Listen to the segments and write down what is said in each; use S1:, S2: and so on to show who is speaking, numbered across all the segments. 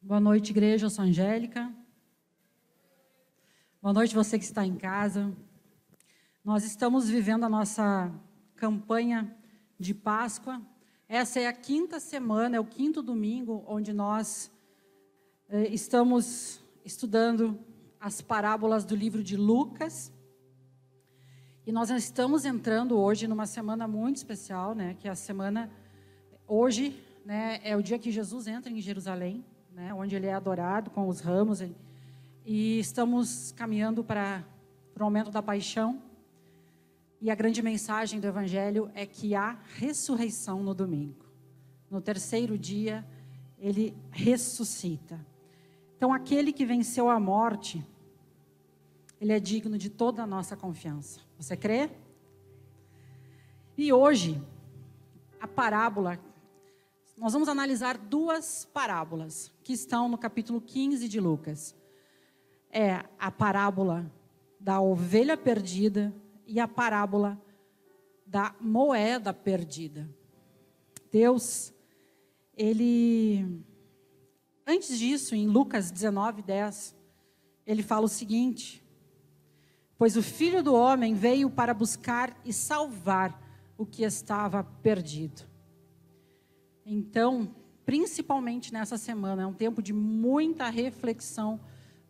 S1: Boa noite, igreja. Eu sou Angélica. Boa noite, você que está em casa. Nós estamos vivendo a nossa campanha de Páscoa. Essa é a quinta semana, é o quinto domingo, onde nós eh, estamos estudando as parábolas do livro de Lucas. E nós estamos entrando hoje numa semana muito especial, né? Que é a semana hoje, né? É o dia que Jesus entra em Jerusalém, né? Onde ele é adorado com os ramos. E estamos caminhando para o momento da paixão. E a grande mensagem do Evangelho é que há ressurreição no domingo. No terceiro dia, ele ressuscita. Então, aquele que venceu a morte, ele é digno de toda a nossa confiança. Você crê? E hoje, a parábola, nós vamos analisar duas parábolas que estão no capítulo 15 de Lucas. É a parábola da ovelha perdida e a parábola da moeda perdida. Deus, ele Antes disso, em Lucas 19, 10, ele fala o seguinte: Pois o filho do homem veio para buscar e salvar o que estava perdido. Então, principalmente nessa semana, é um tempo de muita reflexão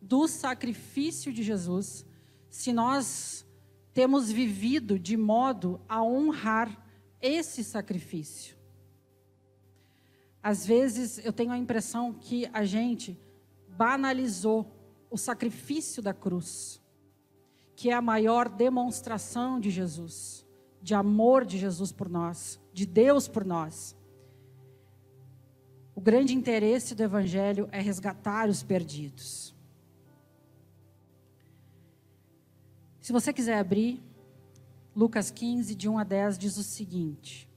S1: do sacrifício de Jesus. Se nós temos vivido de modo a honrar esse sacrifício. Às vezes eu tenho a impressão que a gente banalizou o sacrifício da cruz, que é a maior demonstração de Jesus, de amor de Jesus por nós, de Deus por nós. O grande interesse do Evangelho é resgatar os perdidos. Se você quiser abrir, Lucas 15, de 1 a 10, diz o seguinte: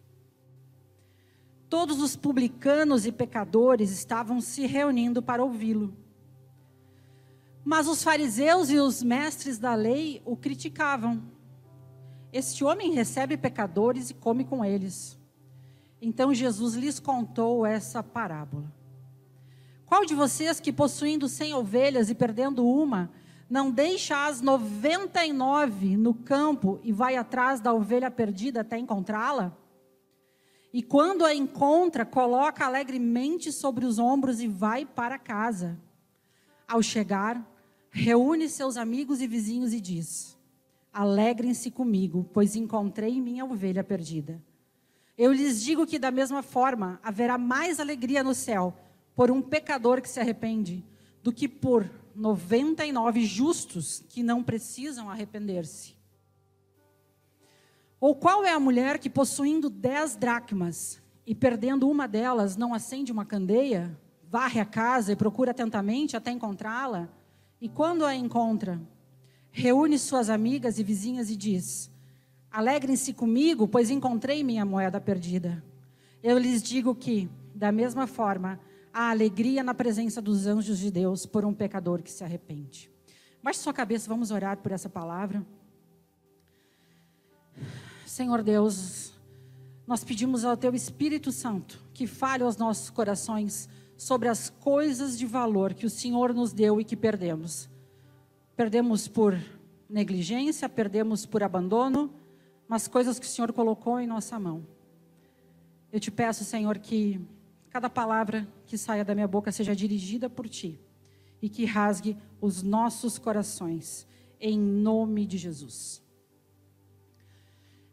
S1: Todos os publicanos e pecadores estavam se reunindo para ouvi-lo. Mas os fariseus e os mestres da lei o criticavam. Este homem recebe pecadores e come com eles. Então Jesus lhes contou essa parábola. Qual de vocês que possuindo cem ovelhas e perdendo uma, não deixa as noventa e nove no campo e vai atrás da ovelha perdida até encontrá-la? E quando a encontra, coloca alegremente sobre os ombros e vai para casa. Ao chegar, reúne seus amigos e vizinhos e diz: Alegrem-se comigo, pois encontrei minha ovelha perdida. Eu lhes digo que, da mesma forma, haverá mais alegria no céu por um pecador que se arrepende do que por 99 justos que não precisam arrepender-se. Ou qual é a mulher que, possuindo dez dracmas e perdendo uma delas, não acende uma candeia, varre a casa e procura atentamente até encontrá-la? E quando a encontra, reúne suas amigas e vizinhas e diz: Alegrem-se comigo, pois encontrei minha moeda perdida. Eu lhes digo que, da mesma forma, há alegria na presença dos anjos de Deus por um pecador que se arrepende. Baixe sua cabeça, vamos orar por essa palavra. Senhor Deus, nós pedimos ao Teu Espírito Santo que fale aos nossos corações sobre as coisas de valor que o Senhor nos deu e que perdemos. Perdemos por negligência, perdemos por abandono, mas coisas que o Senhor colocou em nossa mão. Eu te peço, Senhor, que cada palavra que saia da minha boca seja dirigida por Ti e que rasgue os nossos corações, em nome de Jesus.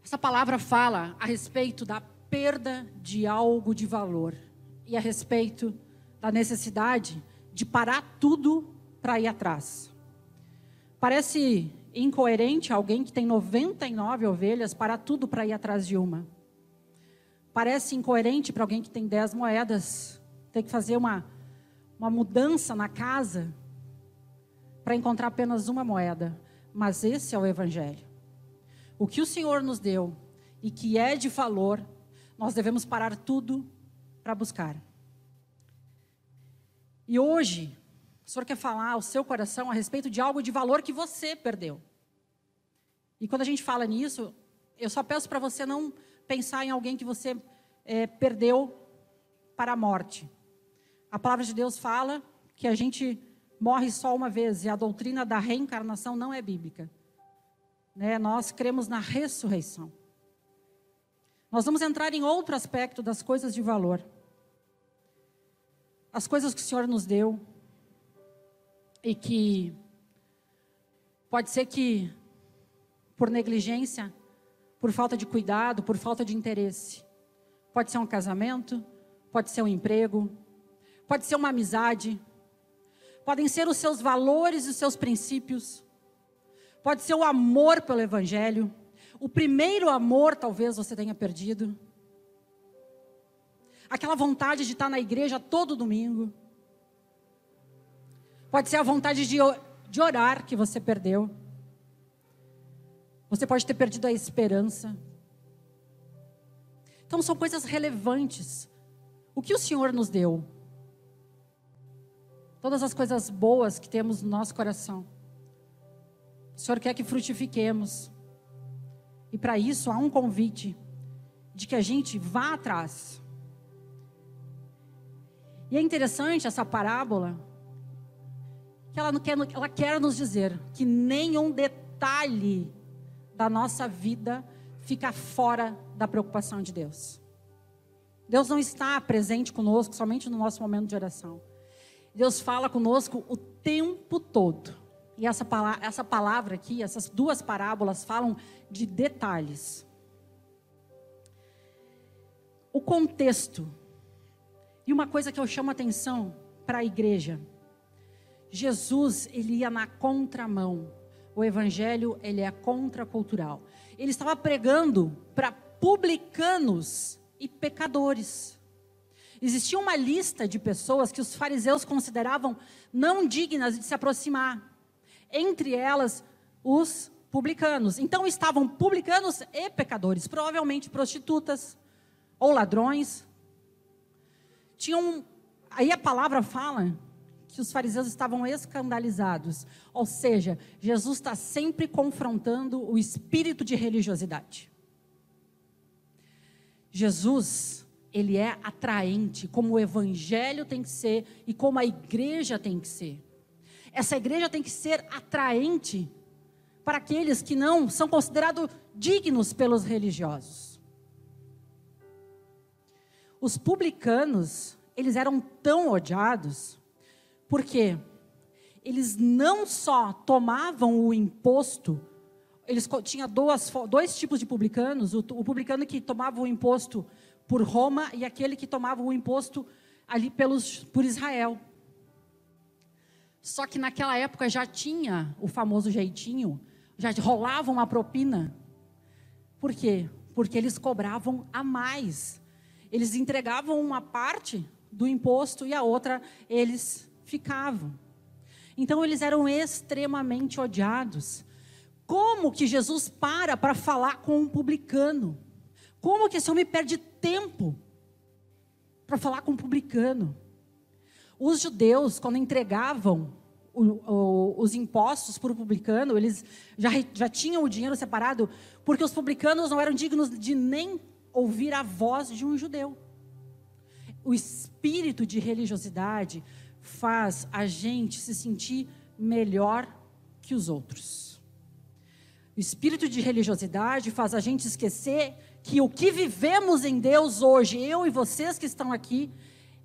S1: Essa palavra fala a respeito da perda de algo de valor e a respeito da necessidade de parar tudo para ir atrás. Parece incoerente alguém que tem 99 ovelhas parar tudo para ir atrás de uma. Parece incoerente para alguém que tem 10 moedas ter que fazer uma, uma mudança na casa para encontrar apenas uma moeda. Mas esse é o Evangelho o que o Senhor nos deu e que é de valor, nós devemos parar tudo para buscar. E hoje, o Senhor quer falar ao seu coração a respeito de algo de valor que você perdeu. E quando a gente fala nisso, eu só peço para você não pensar em alguém que você é, perdeu para a morte, A palavra de Deus fala que a gente morre só uma vez e a doutrina da reencarnação não é bíblica. Né? Nós cremos na ressurreição. Nós vamos entrar em outro aspecto das coisas de valor. As coisas que o Senhor nos deu e que pode ser que por negligência, por falta de cuidado, por falta de interesse. Pode ser um casamento, pode ser um emprego, pode ser uma amizade, podem ser os seus valores e os seus princípios, pode ser o amor pelo Evangelho. O primeiro amor talvez você tenha perdido. Aquela vontade de estar na igreja todo domingo. Pode ser a vontade de, de orar que você perdeu. Você pode ter perdido a esperança. Então são coisas relevantes. O que o Senhor nos deu? todas as coisas boas que temos no nosso coração. O Senhor quer que frutifiquemos. E para isso há um convite de que a gente vá atrás. E é interessante essa parábola, que ela, quer, ela quer nos dizer que nenhum detalhe da nossa vida fica fora da preocupação de Deus. Deus não está presente conosco somente no nosso momento de oração. Deus fala conosco o tempo todo. E essa palavra, essa palavra aqui, essas duas parábolas falam de detalhes. O contexto. E uma coisa que eu chamo a atenção para a igreja. Jesus, ele ia na contramão. O evangelho, ele é contracultural. Ele estava pregando para publicanos e pecadores. Existia uma lista de pessoas que os fariseus consideravam não dignas de se aproximar. Entre elas, os publicanos. Então estavam publicanos e pecadores, provavelmente prostitutas ou ladrões. Tinham, aí a palavra fala que os fariseus estavam escandalizados. Ou seja, Jesus está sempre confrontando o espírito de religiosidade. Jesus ele é atraente, como o evangelho tem que ser e como a igreja tem que ser. Essa igreja tem que ser atraente para aqueles que não são considerados dignos pelos religiosos. Os publicanos, eles eram tão odiados, porque eles não só tomavam o imposto, eles tinham duas, dois tipos de publicanos, o, o publicano que tomava o imposto por Roma e aquele que tomava o imposto ali pelos, por Israel. Só que naquela época já tinha o famoso jeitinho, já rolava uma propina. Por quê? Porque eles cobravam a mais. Eles entregavam uma parte do imposto e a outra eles ficavam. Então eles eram extremamente odiados. Como que Jesus para para falar com um publicano? Como que esse homem perde tempo para falar com um publicano? Os judeus, quando entregavam o, o, os impostos para o publicano, eles já, já tinham o dinheiro separado, porque os publicanos não eram dignos de nem ouvir a voz de um judeu. O espírito de religiosidade faz a gente se sentir melhor que os outros. O espírito de religiosidade faz a gente esquecer que o que vivemos em Deus hoje, eu e vocês que estão aqui,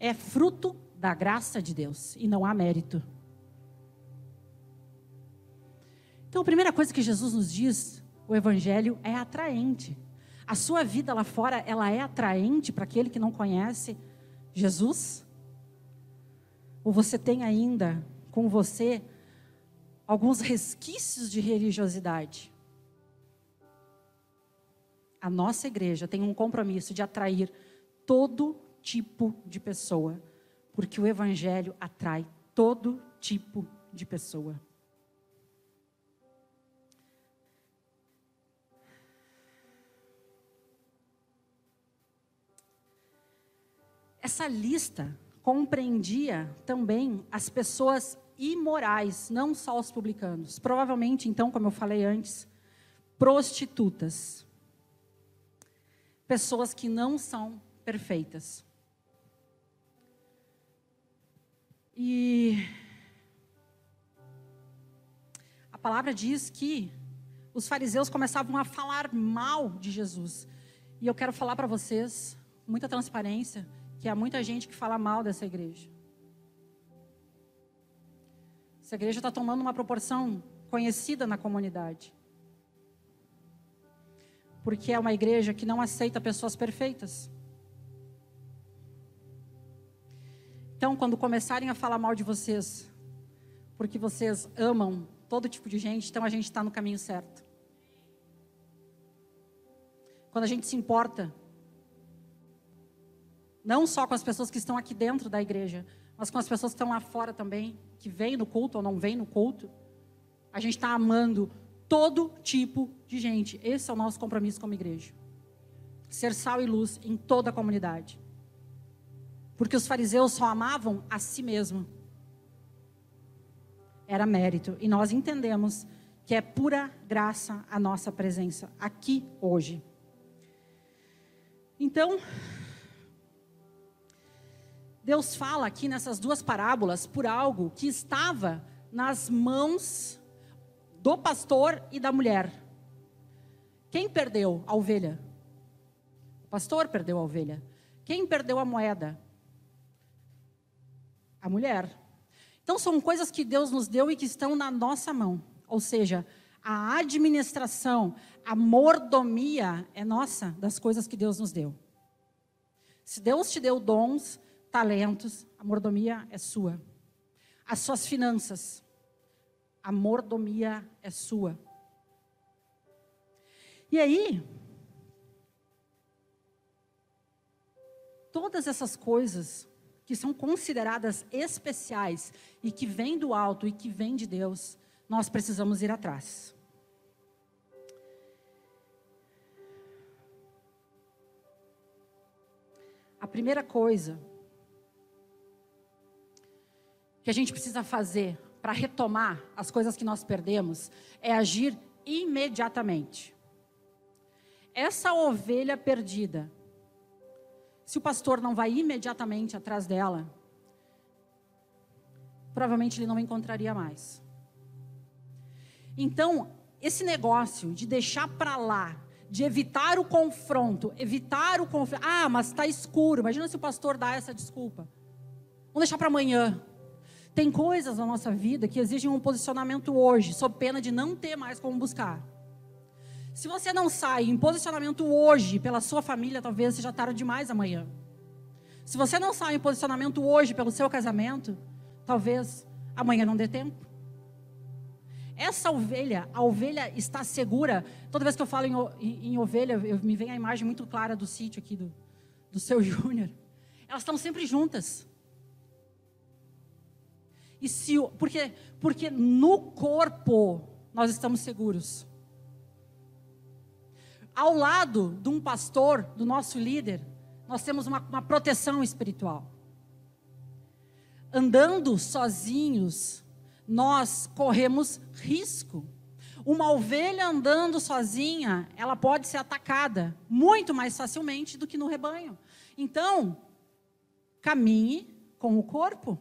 S1: é fruto da graça de Deus e não há mérito. Então, a primeira coisa que Jesus nos diz, o evangelho é atraente. A sua vida lá fora, ela é atraente para aquele que não conhece Jesus? Ou você tem ainda com você alguns resquícios de religiosidade? a nossa igreja tem um compromisso de atrair todo tipo de pessoa, porque o evangelho atrai todo tipo de pessoa. Essa lista compreendia também as pessoas imorais, não só os publicanos. Provavelmente, então, como eu falei antes, prostitutas pessoas que não são perfeitas. E a palavra diz que os fariseus começavam a falar mal de Jesus. E eu quero falar para vocês, muita transparência, que há muita gente que fala mal dessa igreja. Essa igreja está tomando uma proporção conhecida na comunidade. Porque é uma igreja que não aceita pessoas perfeitas. Então, quando começarem a falar mal de vocês, porque vocês amam todo tipo de gente, então a gente está no caminho certo. Quando a gente se importa, não só com as pessoas que estão aqui dentro da igreja, mas com as pessoas que estão lá fora também, que vêm no culto ou não vêm no culto, a gente está amando todo tipo de gente. Esse é o nosso compromisso como igreja. Ser sal e luz em toda a comunidade. Porque os fariseus só amavam a si mesmo. Era mérito. E nós entendemos que é pura graça a nossa presença aqui hoje. Então, Deus fala aqui nessas duas parábolas por algo que estava nas mãos do pastor e da mulher. Quem perdeu a ovelha? O pastor perdeu a ovelha. Quem perdeu a moeda? a mulher. Então são coisas que Deus nos deu e que estão na nossa mão. Ou seja, a administração, a mordomia é nossa das coisas que Deus nos deu. Se Deus te deu dons, talentos, a mordomia é sua. As suas finanças, a mordomia é sua. E aí, todas essas coisas que são consideradas especiais e que vêm do alto e que vêm de Deus, nós precisamos ir atrás. A primeira coisa que a gente precisa fazer para retomar as coisas que nós perdemos é agir imediatamente. Essa ovelha perdida se o pastor não vai imediatamente atrás dela, provavelmente ele não encontraria mais. Então, esse negócio de deixar para lá, de evitar o confronto, evitar o conflito. Ah, mas está escuro. Imagina se o pastor dá essa desculpa. Vamos deixar para amanhã. Tem coisas na nossa vida que exigem um posicionamento hoje, sob pena de não ter mais como buscar. Se você não sai em posicionamento hoje pela sua família, talvez seja tarde demais amanhã. Se você não sai em posicionamento hoje pelo seu casamento, talvez amanhã não dê tempo. Essa ovelha, a ovelha está segura. Toda vez que eu falo em, em, em ovelha, eu, me vem a imagem muito clara do sítio aqui do, do seu Júnior. Elas estão sempre juntas. E se, porque, porque no corpo nós estamos seguros ao lado de um pastor, do nosso líder, nós temos uma, uma proteção espiritual. Andando sozinhos, nós corremos risco. Uma ovelha andando sozinha, ela pode ser atacada muito mais facilmente do que no rebanho. Então, caminhe com o corpo.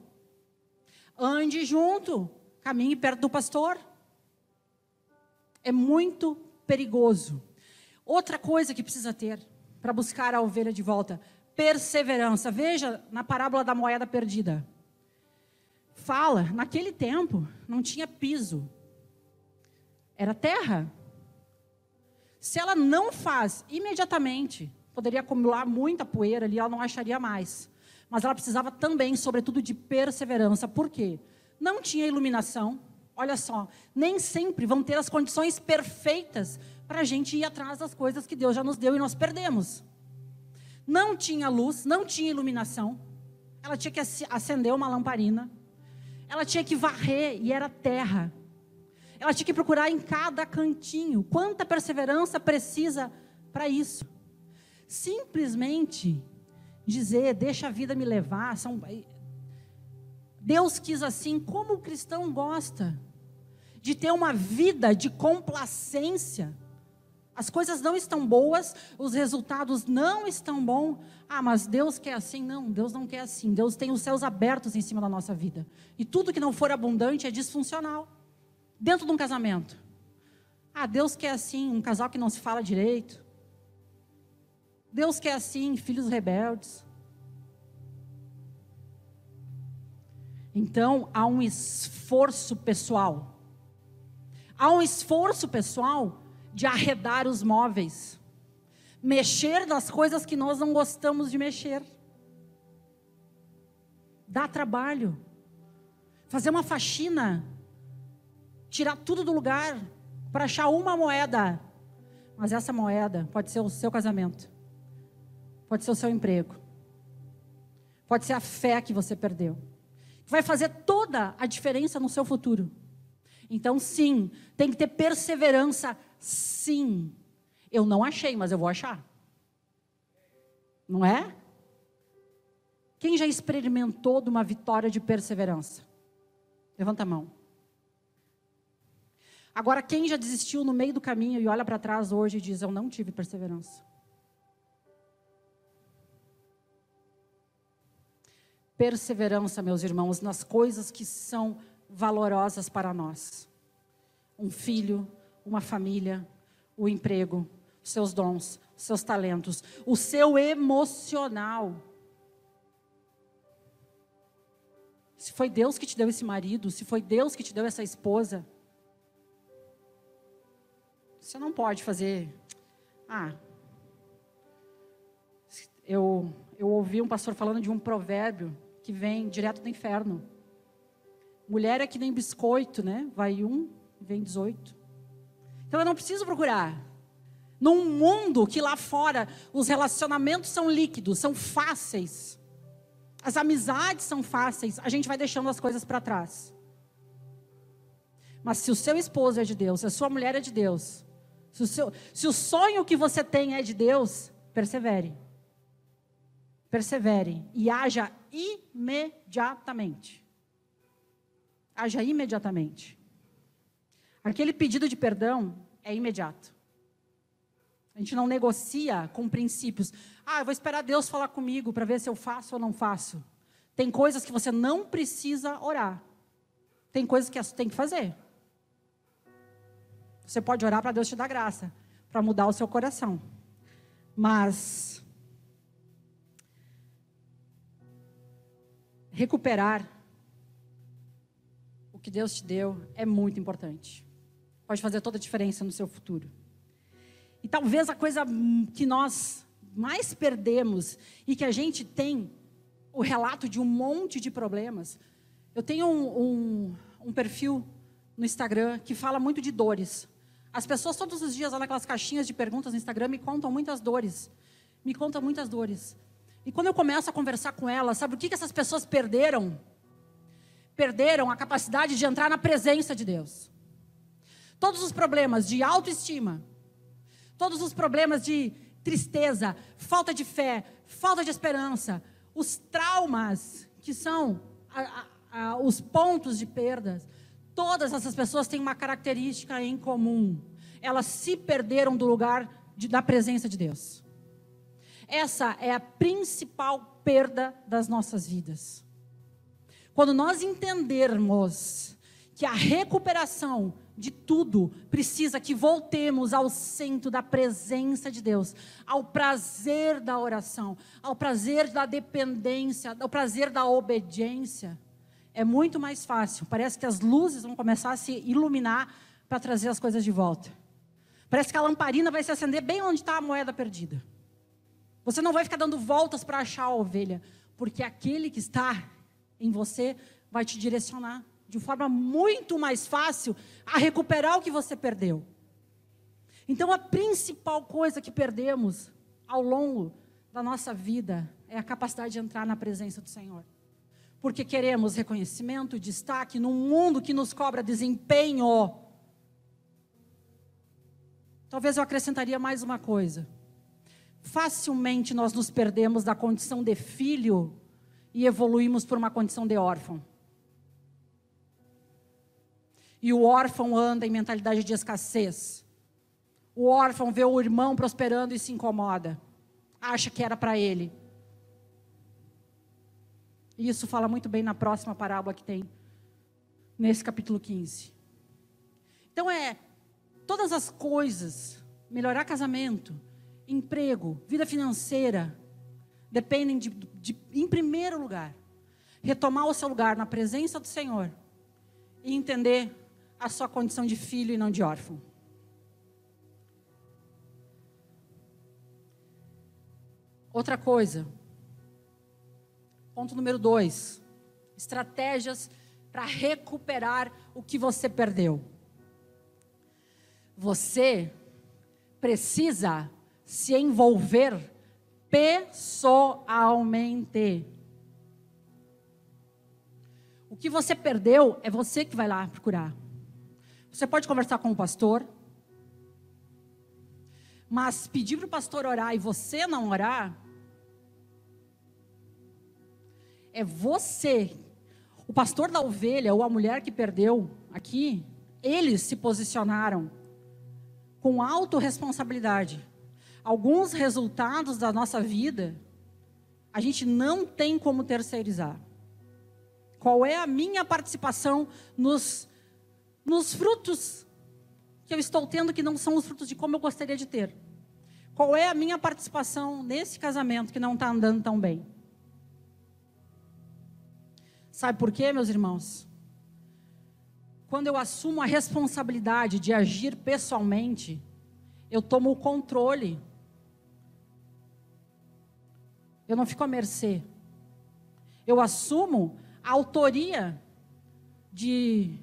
S1: Ande junto, caminhe perto do pastor. É muito perigoso. Outra coisa que precisa ter para buscar a ovelha de volta: perseverança. Veja na parábola da moeda perdida. Fala, naquele tempo não tinha piso, era terra. Se ela não faz imediatamente, poderia acumular muita poeira ali, ela não acharia mais. Mas ela precisava também, sobretudo, de perseverança. Por quê? Não tinha iluminação. Olha só, nem sempre vão ter as condições perfeitas para a gente ir atrás das coisas que Deus já nos deu e nós perdemos. Não tinha luz, não tinha iluminação. Ela tinha que acender uma lamparina. Ela tinha que varrer e era terra. Ela tinha que procurar em cada cantinho. Quanta perseverança precisa para isso? Simplesmente dizer, deixa a vida me levar. São... Deus quis assim, como o cristão gosta de ter uma vida de complacência As coisas não estão boas, os resultados não estão bons. Ah, mas Deus quer assim? Não, Deus não quer assim. Deus tem os céus abertos em cima da nossa vida. E tudo que não for abundante é disfuncional. Dentro de um casamento. Ah, Deus quer assim, um casal que não se fala direito. Deus quer assim, filhos rebeldes. Então, há um esforço pessoal. Há um esforço pessoal de arredar os móveis, mexer nas coisas que nós não gostamos de mexer. Dá trabalho. Fazer uma faxina, tirar tudo do lugar para achar uma moeda. Mas essa moeda pode ser o seu casamento, pode ser o seu emprego, pode ser a fé que você perdeu. Vai fazer toda a diferença no seu futuro. Então, sim, tem que ter perseverança Sim. Eu não achei, mas eu vou achar. Não é? Quem já experimentou de uma vitória de perseverança? Levanta a mão. Agora, quem já desistiu no meio do caminho e olha para trás hoje e diz: Eu não tive perseverança? Perseverança, meus irmãos, nas coisas que são valorosas para nós. Um filho, uma família, o emprego, seus dons, seus talentos, o seu emocional. Se foi Deus que te deu esse marido, se foi Deus que te deu essa esposa, você não pode fazer. Ah, eu, eu ouvi um pastor falando de um provérbio que vem direto do inferno. Mulher é que nem biscoito, né? Vai um, vem 18. Então eu não preciso procurar. Num mundo que lá fora os relacionamentos são líquidos, são fáceis. As amizades são fáceis, a gente vai deixando as coisas para trás. Mas se o seu esposo é de Deus, se a sua mulher é de Deus, se o, seu, se o sonho que você tem é de Deus, persevere. Persevere e haja imediatamente. Haja imediatamente. Aquele pedido de perdão é imediato. A gente não negocia com princípios. Ah, eu vou esperar Deus falar comigo para ver se eu faço ou não faço. Tem coisas que você não precisa orar. Tem coisas que você tem que fazer. Você pode orar para Deus te dar graça, para mudar o seu coração. Mas recuperar o que Deus te deu é muito importante pode fazer toda a diferença no seu futuro. E talvez a coisa que nós mais perdemos e que a gente tem o relato de um monte de problemas. Eu tenho um, um, um perfil no Instagram que fala muito de dores. As pessoas todos os dias lá naquelas caixinhas de perguntas no Instagram me contam muitas dores. Me contam muitas dores. E quando eu começo a conversar com elas, sabe o que, que essas pessoas perderam? Perderam a capacidade de entrar na presença de Deus. Todos os problemas de autoestima, todos os problemas de tristeza, falta de fé, falta de esperança, os traumas que são a, a, a, os pontos de perdas, todas essas pessoas têm uma característica em comum. Elas se perderam do lugar de, da presença de Deus. Essa é a principal perda das nossas vidas. Quando nós entendermos que a recuperação de tudo, precisa que voltemos ao centro da presença de Deus, ao prazer da oração, ao prazer da dependência, ao prazer da obediência. É muito mais fácil. Parece que as luzes vão começar a se iluminar para trazer as coisas de volta. Parece que a lamparina vai se acender bem onde está a moeda perdida. Você não vai ficar dando voltas para achar a ovelha, porque aquele que está em você vai te direcionar de forma muito mais fácil a recuperar o que você perdeu. Então, a principal coisa que perdemos ao longo da nossa vida é a capacidade de entrar na presença do Senhor. Porque queremos reconhecimento, destaque num mundo que nos cobra desempenho. Talvez eu acrescentaria mais uma coisa. Facilmente nós nos perdemos da condição de filho e evoluímos por uma condição de órfão. E o órfão anda em mentalidade de escassez. O órfão vê o irmão prosperando e se incomoda. Acha que era para ele. E isso fala muito bem na próxima parábola que tem, nesse capítulo 15. Então é todas as coisas, melhorar casamento, emprego, vida financeira, dependem de, de, em primeiro lugar, retomar o seu lugar na presença do Senhor e entender a sua condição de filho e não de órfão. Outra coisa, ponto número dois: estratégias para recuperar o que você perdeu. Você precisa se envolver pessoalmente. O que você perdeu é você que vai lá procurar. Você pode conversar com o pastor, mas pedir para o pastor orar e você não orar, é você. O pastor da ovelha ou a mulher que perdeu aqui, eles se posicionaram com autorresponsabilidade. Alguns resultados da nossa vida, a gente não tem como terceirizar. Qual é a minha participação nos, nos frutos que eu estou tendo que não são os frutos de como eu gostaria de ter? Qual é a minha participação nesse casamento que não está andando tão bem? Sabe por quê, meus irmãos? Quando eu assumo a responsabilidade de agir pessoalmente, eu tomo o controle. Eu não fico à mercê. Eu assumo a autoria de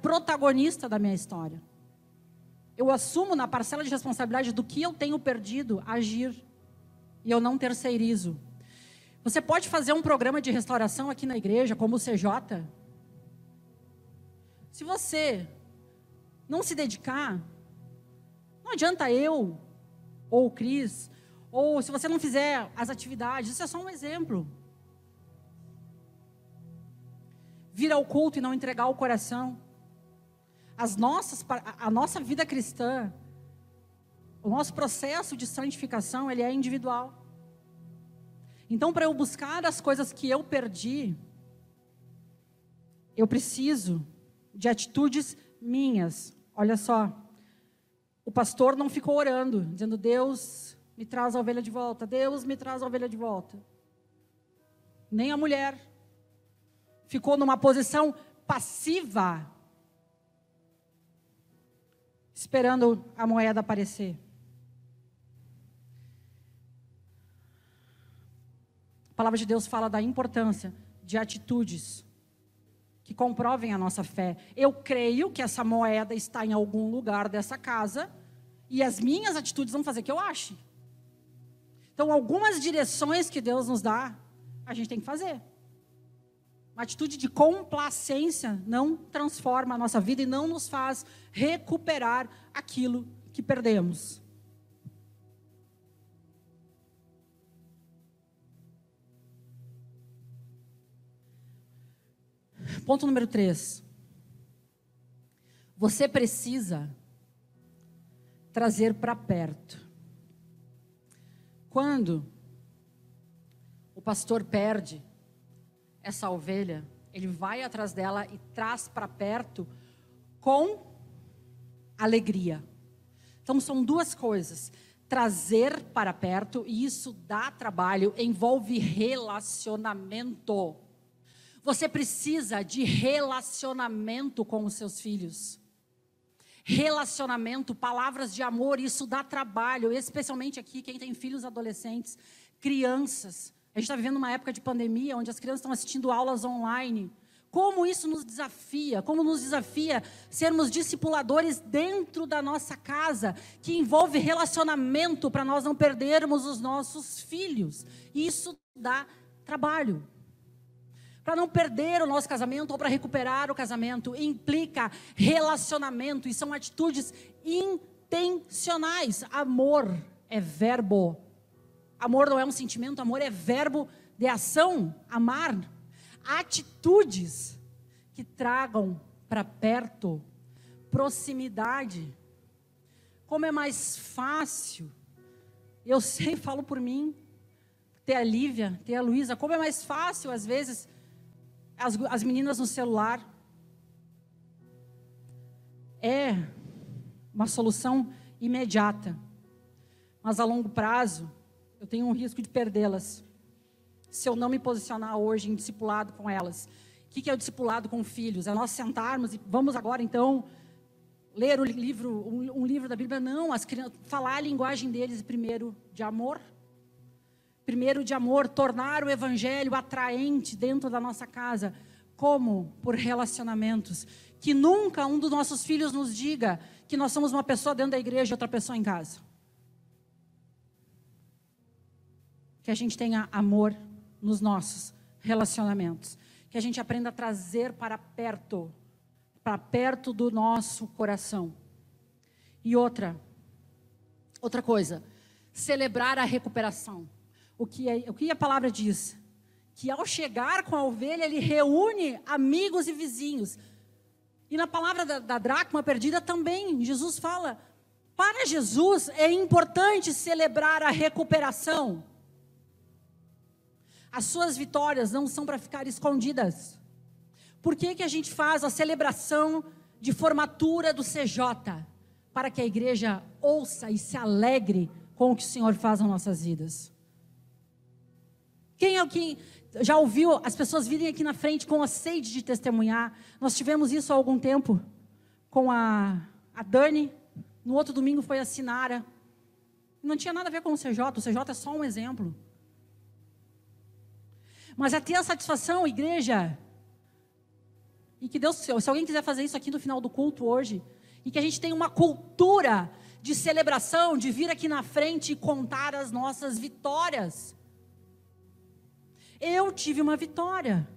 S1: protagonista da minha história. Eu assumo na parcela de responsabilidade do que eu tenho perdido agir. E eu não terceirizo. Você pode fazer um programa de restauração aqui na igreja, como o CJ, se você não se dedicar, não adianta eu ou o Cris, ou se você não fizer as atividades, isso é só um exemplo. Vir ao culto e não entregar o coração. As nossas, a nossa vida cristã, o nosso processo de santificação, ele é individual. Então, para eu buscar as coisas que eu perdi, eu preciso de atitudes minhas. Olha só, o pastor não ficou orando, dizendo: Deus me traz a ovelha de volta, Deus me traz a ovelha de volta. Nem a mulher ficou numa posição passiva, esperando a moeda aparecer. A palavra de Deus fala da importância de atitudes que comprovem a nossa fé. Eu creio que essa moeda está em algum lugar dessa casa e as minhas atitudes vão fazer que eu ache. Então, algumas direções que Deus nos dá, a gente tem que fazer. Uma atitude de complacência não transforma a nossa vida e não nos faz recuperar aquilo que perdemos. Ponto número 3. Você precisa trazer para perto. Quando o pastor perde essa ovelha, ele vai atrás dela e traz para perto com alegria. Então são duas coisas. Trazer para perto, e isso dá trabalho, envolve relacionamento. Você precisa de relacionamento com os seus filhos. Relacionamento, palavras de amor, isso dá trabalho, especialmente aqui, quem tem filhos adolescentes, crianças. A gente está vivendo uma época de pandemia onde as crianças estão assistindo aulas online. Como isso nos desafia, como nos desafia sermos discipuladores dentro da nossa casa, que envolve relacionamento para nós não perdermos os nossos filhos. Isso dá trabalho para não perder o nosso casamento ou para recuperar o casamento, implica relacionamento e são atitudes intencionais. Amor é verbo. Amor não é um sentimento, amor é verbo de ação, amar. Atitudes que tragam para perto proximidade. Como é mais fácil, eu sei, falo por mim, ter a Lívia, ter a Luísa, como é mais fácil, às vezes, as, as meninas no celular. É uma solução imediata, mas a longo prazo, eu tenho um risco de perdê-las. Se eu não me posicionar hoje em discipulado com elas. O que é o discipulado com filhos? É nós sentarmos e vamos agora então ler o livro, um, um livro da Bíblia? Não, as crianças, falar a linguagem deles primeiro de amor. Primeiro de amor, tornar o evangelho atraente dentro da nossa casa. Como? Por relacionamentos. Que nunca um dos nossos filhos nos diga que nós somos uma pessoa dentro da igreja e outra pessoa em casa. Que a gente tenha amor nos nossos relacionamentos. Que a gente aprenda a trazer para perto, para perto do nosso coração. E outra, outra coisa, celebrar a recuperação. O que, é, o que a palavra diz? Que ao chegar com a ovelha, ele reúne amigos e vizinhos. E na palavra da, da dracma perdida também, Jesus fala: para Jesus é importante celebrar a recuperação. As suas vitórias não são para ficar escondidas. Por que, que a gente faz a celebração de formatura do CJ? Para que a igreja ouça e se alegre com o que o Senhor faz nas nossas vidas. Quem é o que já ouviu as pessoas virem aqui na frente com a sede de testemunhar? Nós tivemos isso há algum tempo com a, a Dani. No outro domingo foi a Sinara. Não tinha nada a ver com o CJ, o CJ é só um exemplo. Mas é ter a satisfação, igreja, e que Deus, se alguém quiser fazer isso aqui no final do culto hoje, e que a gente tenha uma cultura de celebração, de vir aqui na frente e contar as nossas vitórias. Eu tive uma vitória.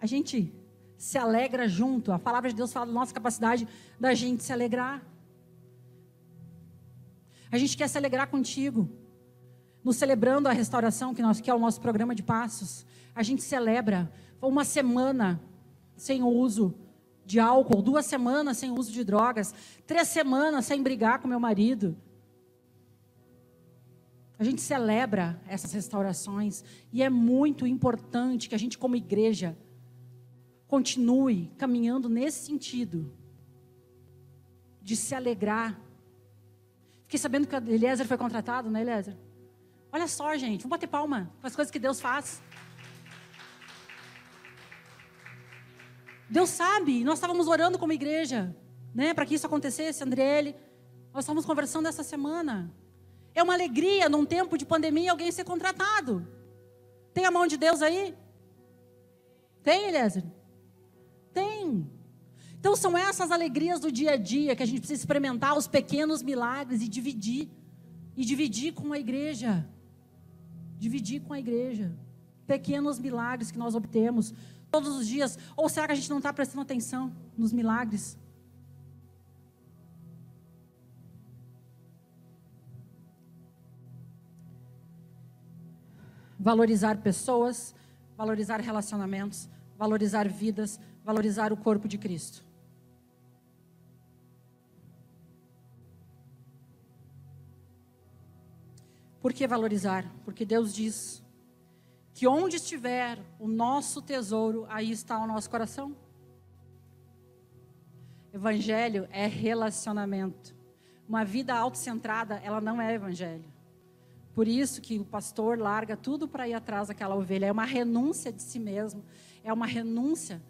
S1: A gente se alegra junto. A palavra de Deus fala da nossa capacidade da gente se alegrar. A gente quer se alegrar contigo nos celebrando a restauração, que, nós, que é o nosso programa de passos. A gente celebra uma semana sem o uso de álcool, duas semanas sem o uso de drogas, três semanas sem brigar com meu marido. A gente celebra essas restaurações e é muito importante que a gente, como igreja, continue caminhando nesse sentido de se alegrar. Fiquei sabendo que a Eliezer foi contratado, né, Eliezer? Olha só, gente, vamos bater palma com as coisas que Deus faz. Deus sabe, nós estávamos orando como igreja, né, para que isso acontecesse, Andriele. Nós estávamos conversando essa semana. É uma alegria num tempo de pandemia alguém ser contratado. Tem a mão de Deus aí? Tem, Eliezer? Tem. Então são essas alegrias do dia a dia que a gente precisa experimentar os pequenos milagres e dividir. E dividir com a igreja dividir com a igreja. Pequenos milagres que nós obtemos todos os dias. Ou será que a gente não está prestando atenção nos milagres? Valorizar pessoas, valorizar relacionamentos, valorizar vidas, valorizar o corpo de Cristo. Por que valorizar? Porque Deus diz que onde estiver o nosso tesouro, aí está o nosso coração. Evangelho é relacionamento. Uma vida autocentrada, ela não é evangelho. Por isso que o pastor larga tudo para ir atrás daquela ovelha. É uma renúncia de si mesmo. É uma renúncia.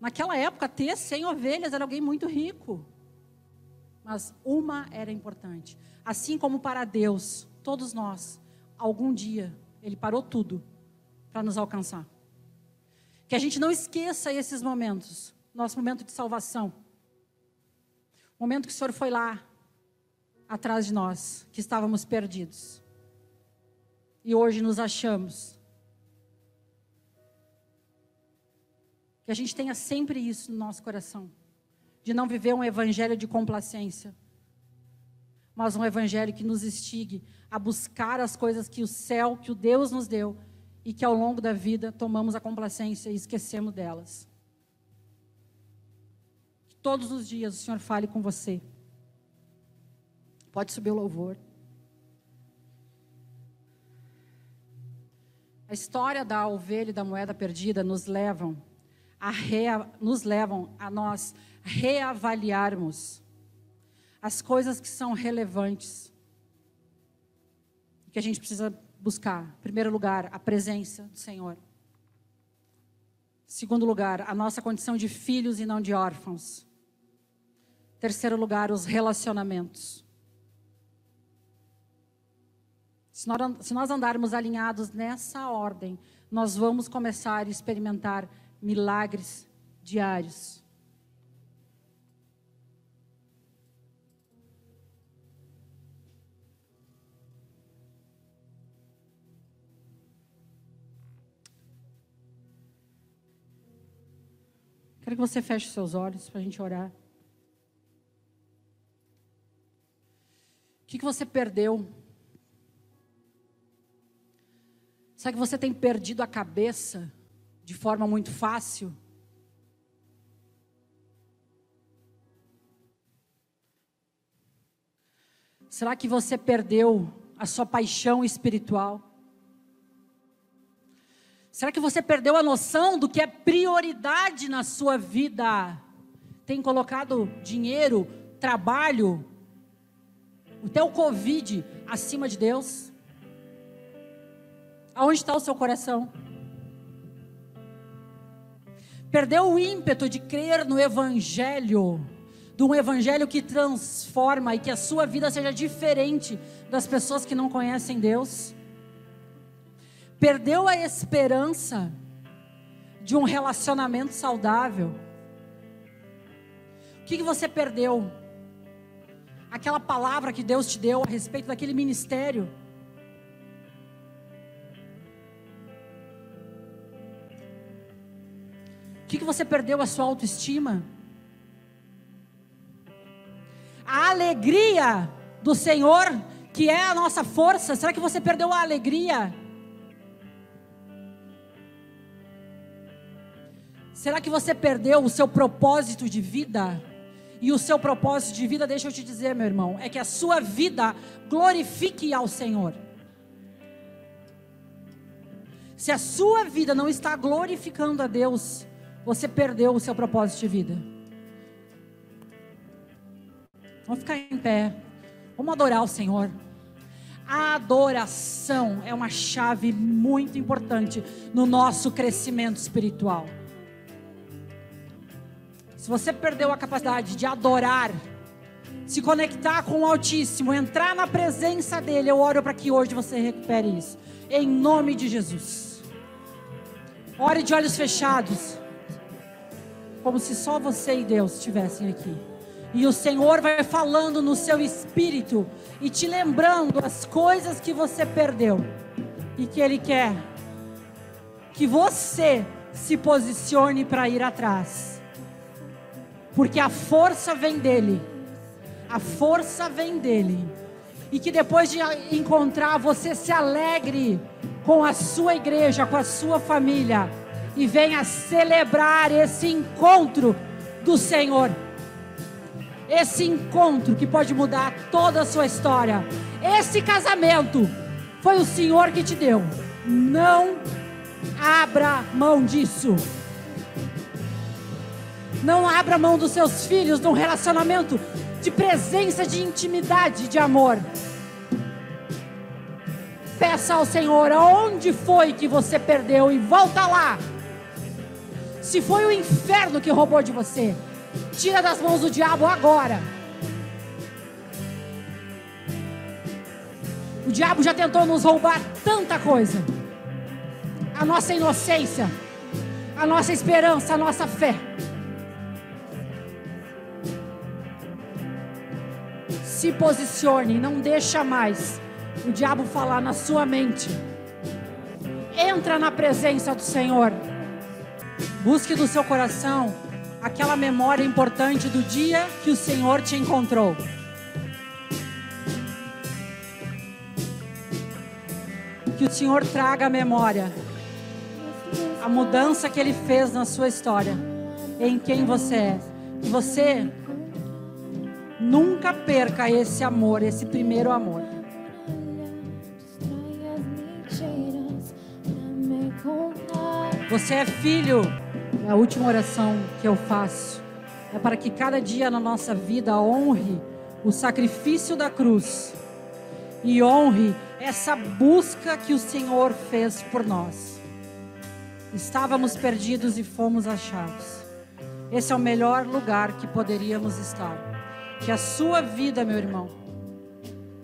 S1: Naquela época, ter 100 ovelhas era alguém muito rico. Mas uma era importante. Assim como para Deus, todos nós, algum dia, Ele parou tudo para nos alcançar. Que a gente não esqueça esses momentos, nosso momento de salvação. O momento que o Senhor foi lá, atrás de nós, que estávamos perdidos. E hoje nos achamos. Que a gente tenha sempre isso no nosso coração. De não viver um evangelho de complacência mas um evangelho que nos instigue a buscar as coisas que o céu, que o Deus nos deu e que ao longo da vida tomamos a complacência e esquecemos delas. todos os dias o Senhor fale com você. Pode subir o louvor. A história da ovelha e da moeda perdida nos levam a rea, nos levam a nós reavaliarmos as coisas que são relevantes. Que a gente precisa buscar. Em primeiro lugar, a presença do Senhor. Segundo lugar, a nossa condição de filhos e não de órfãos. Terceiro lugar, os relacionamentos. Se nós, andarmos alinhados nessa ordem, nós vamos começar a experimentar milagres diários. Quero que você feche seus olhos para a gente orar. O que, que você perdeu? Será que você tem perdido a cabeça de forma muito fácil? Será que você perdeu a sua paixão espiritual? Será que você perdeu a noção do que é prioridade na sua vida? Tem colocado dinheiro, trabalho, o teu Covid acima de Deus? Aonde está o seu coração? Perdeu o ímpeto de crer no Evangelho, de um Evangelho que transforma e que a sua vida seja diferente das pessoas que não conhecem Deus? Perdeu a esperança de um relacionamento saudável? O que, que você perdeu? Aquela palavra que Deus te deu a respeito daquele ministério? O que, que você perdeu a sua autoestima? A alegria do Senhor, que é a nossa força, será que você perdeu a alegria? Será que você perdeu o seu propósito de vida? E o seu propósito de vida, deixa eu te dizer, meu irmão, é que a sua vida glorifique ao Senhor. Se a sua vida não está glorificando a Deus, você perdeu o seu propósito de vida. Vamos ficar em pé. Vamos adorar o Senhor. A adoração é uma chave muito importante no nosso crescimento espiritual. Se você perdeu a capacidade de adorar, se conectar com o Altíssimo, entrar na presença dEle, eu oro para que hoje você recupere isso. Em nome de Jesus. Ore de olhos fechados como se só você e Deus estivessem aqui. E o Senhor vai falando no seu espírito e te lembrando as coisas que você perdeu e que Ele quer que você se posicione para ir atrás, porque a força vem dEle, a força vem dEle, e que depois de encontrar você se alegre com a sua igreja, com a sua família e venha celebrar esse encontro do Senhor. Esse encontro que pode mudar toda a sua história. Esse casamento foi o Senhor que te deu. Não abra mão disso. Não abra mão dos seus filhos num relacionamento de presença, de intimidade, de amor. Peça ao Senhor aonde foi que você perdeu e volta lá. Se foi o inferno que roubou de você, tira das mãos do diabo agora. O diabo já tentou nos roubar tanta coisa. A nossa inocência, a nossa esperança, a nossa fé. Se posicione, não deixa mais o diabo falar na sua mente. Entra na presença do Senhor. Busque do seu coração aquela memória importante do dia que o Senhor te encontrou. Que o Senhor traga a memória, a mudança que Ele fez na sua história, em quem você é. Que você nunca perca esse amor, esse primeiro amor. Você é filho. É a última oração que eu faço é para que cada dia na nossa vida honre o sacrifício da cruz e honre essa busca que o Senhor fez por nós. Estávamos perdidos e fomos achados. Esse é o melhor lugar que poderíamos estar. Que a sua vida, meu irmão,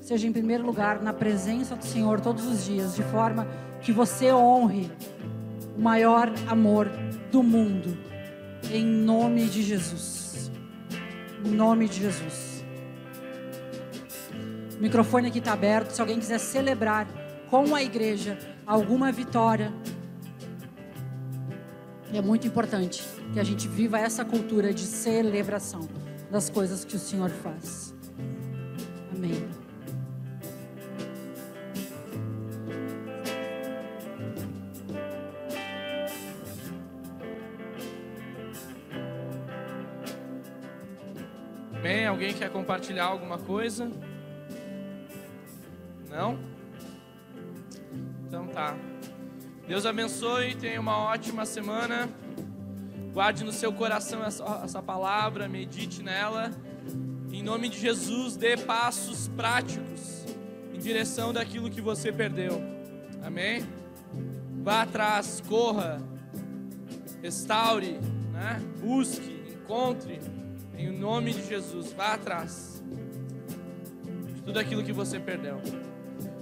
S1: seja em primeiro lugar na presença do Senhor todos os dias, de forma que você honre o maior amor do mundo, em nome de Jesus. Em nome de Jesus. O microfone aqui está aberto. Se alguém quiser celebrar com a igreja alguma vitória, é muito importante que a gente viva essa cultura de celebração das coisas que o Senhor faz. Amém.
S2: Alguém quer compartilhar alguma coisa? Não? Então tá. Deus abençoe, tenha uma ótima semana. Guarde no seu coração essa, essa palavra, medite nela. Em nome de Jesus, dê passos práticos em direção daquilo que você perdeu. Amém? Vá atrás, corra, restaure, né? busque, encontre. Em nome de Jesus, vá atrás de tudo aquilo que você perdeu.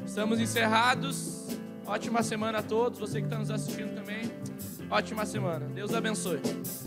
S2: Estamos encerrados. Ótima semana a todos. Você que está nos assistindo também. Ótima semana. Deus abençoe.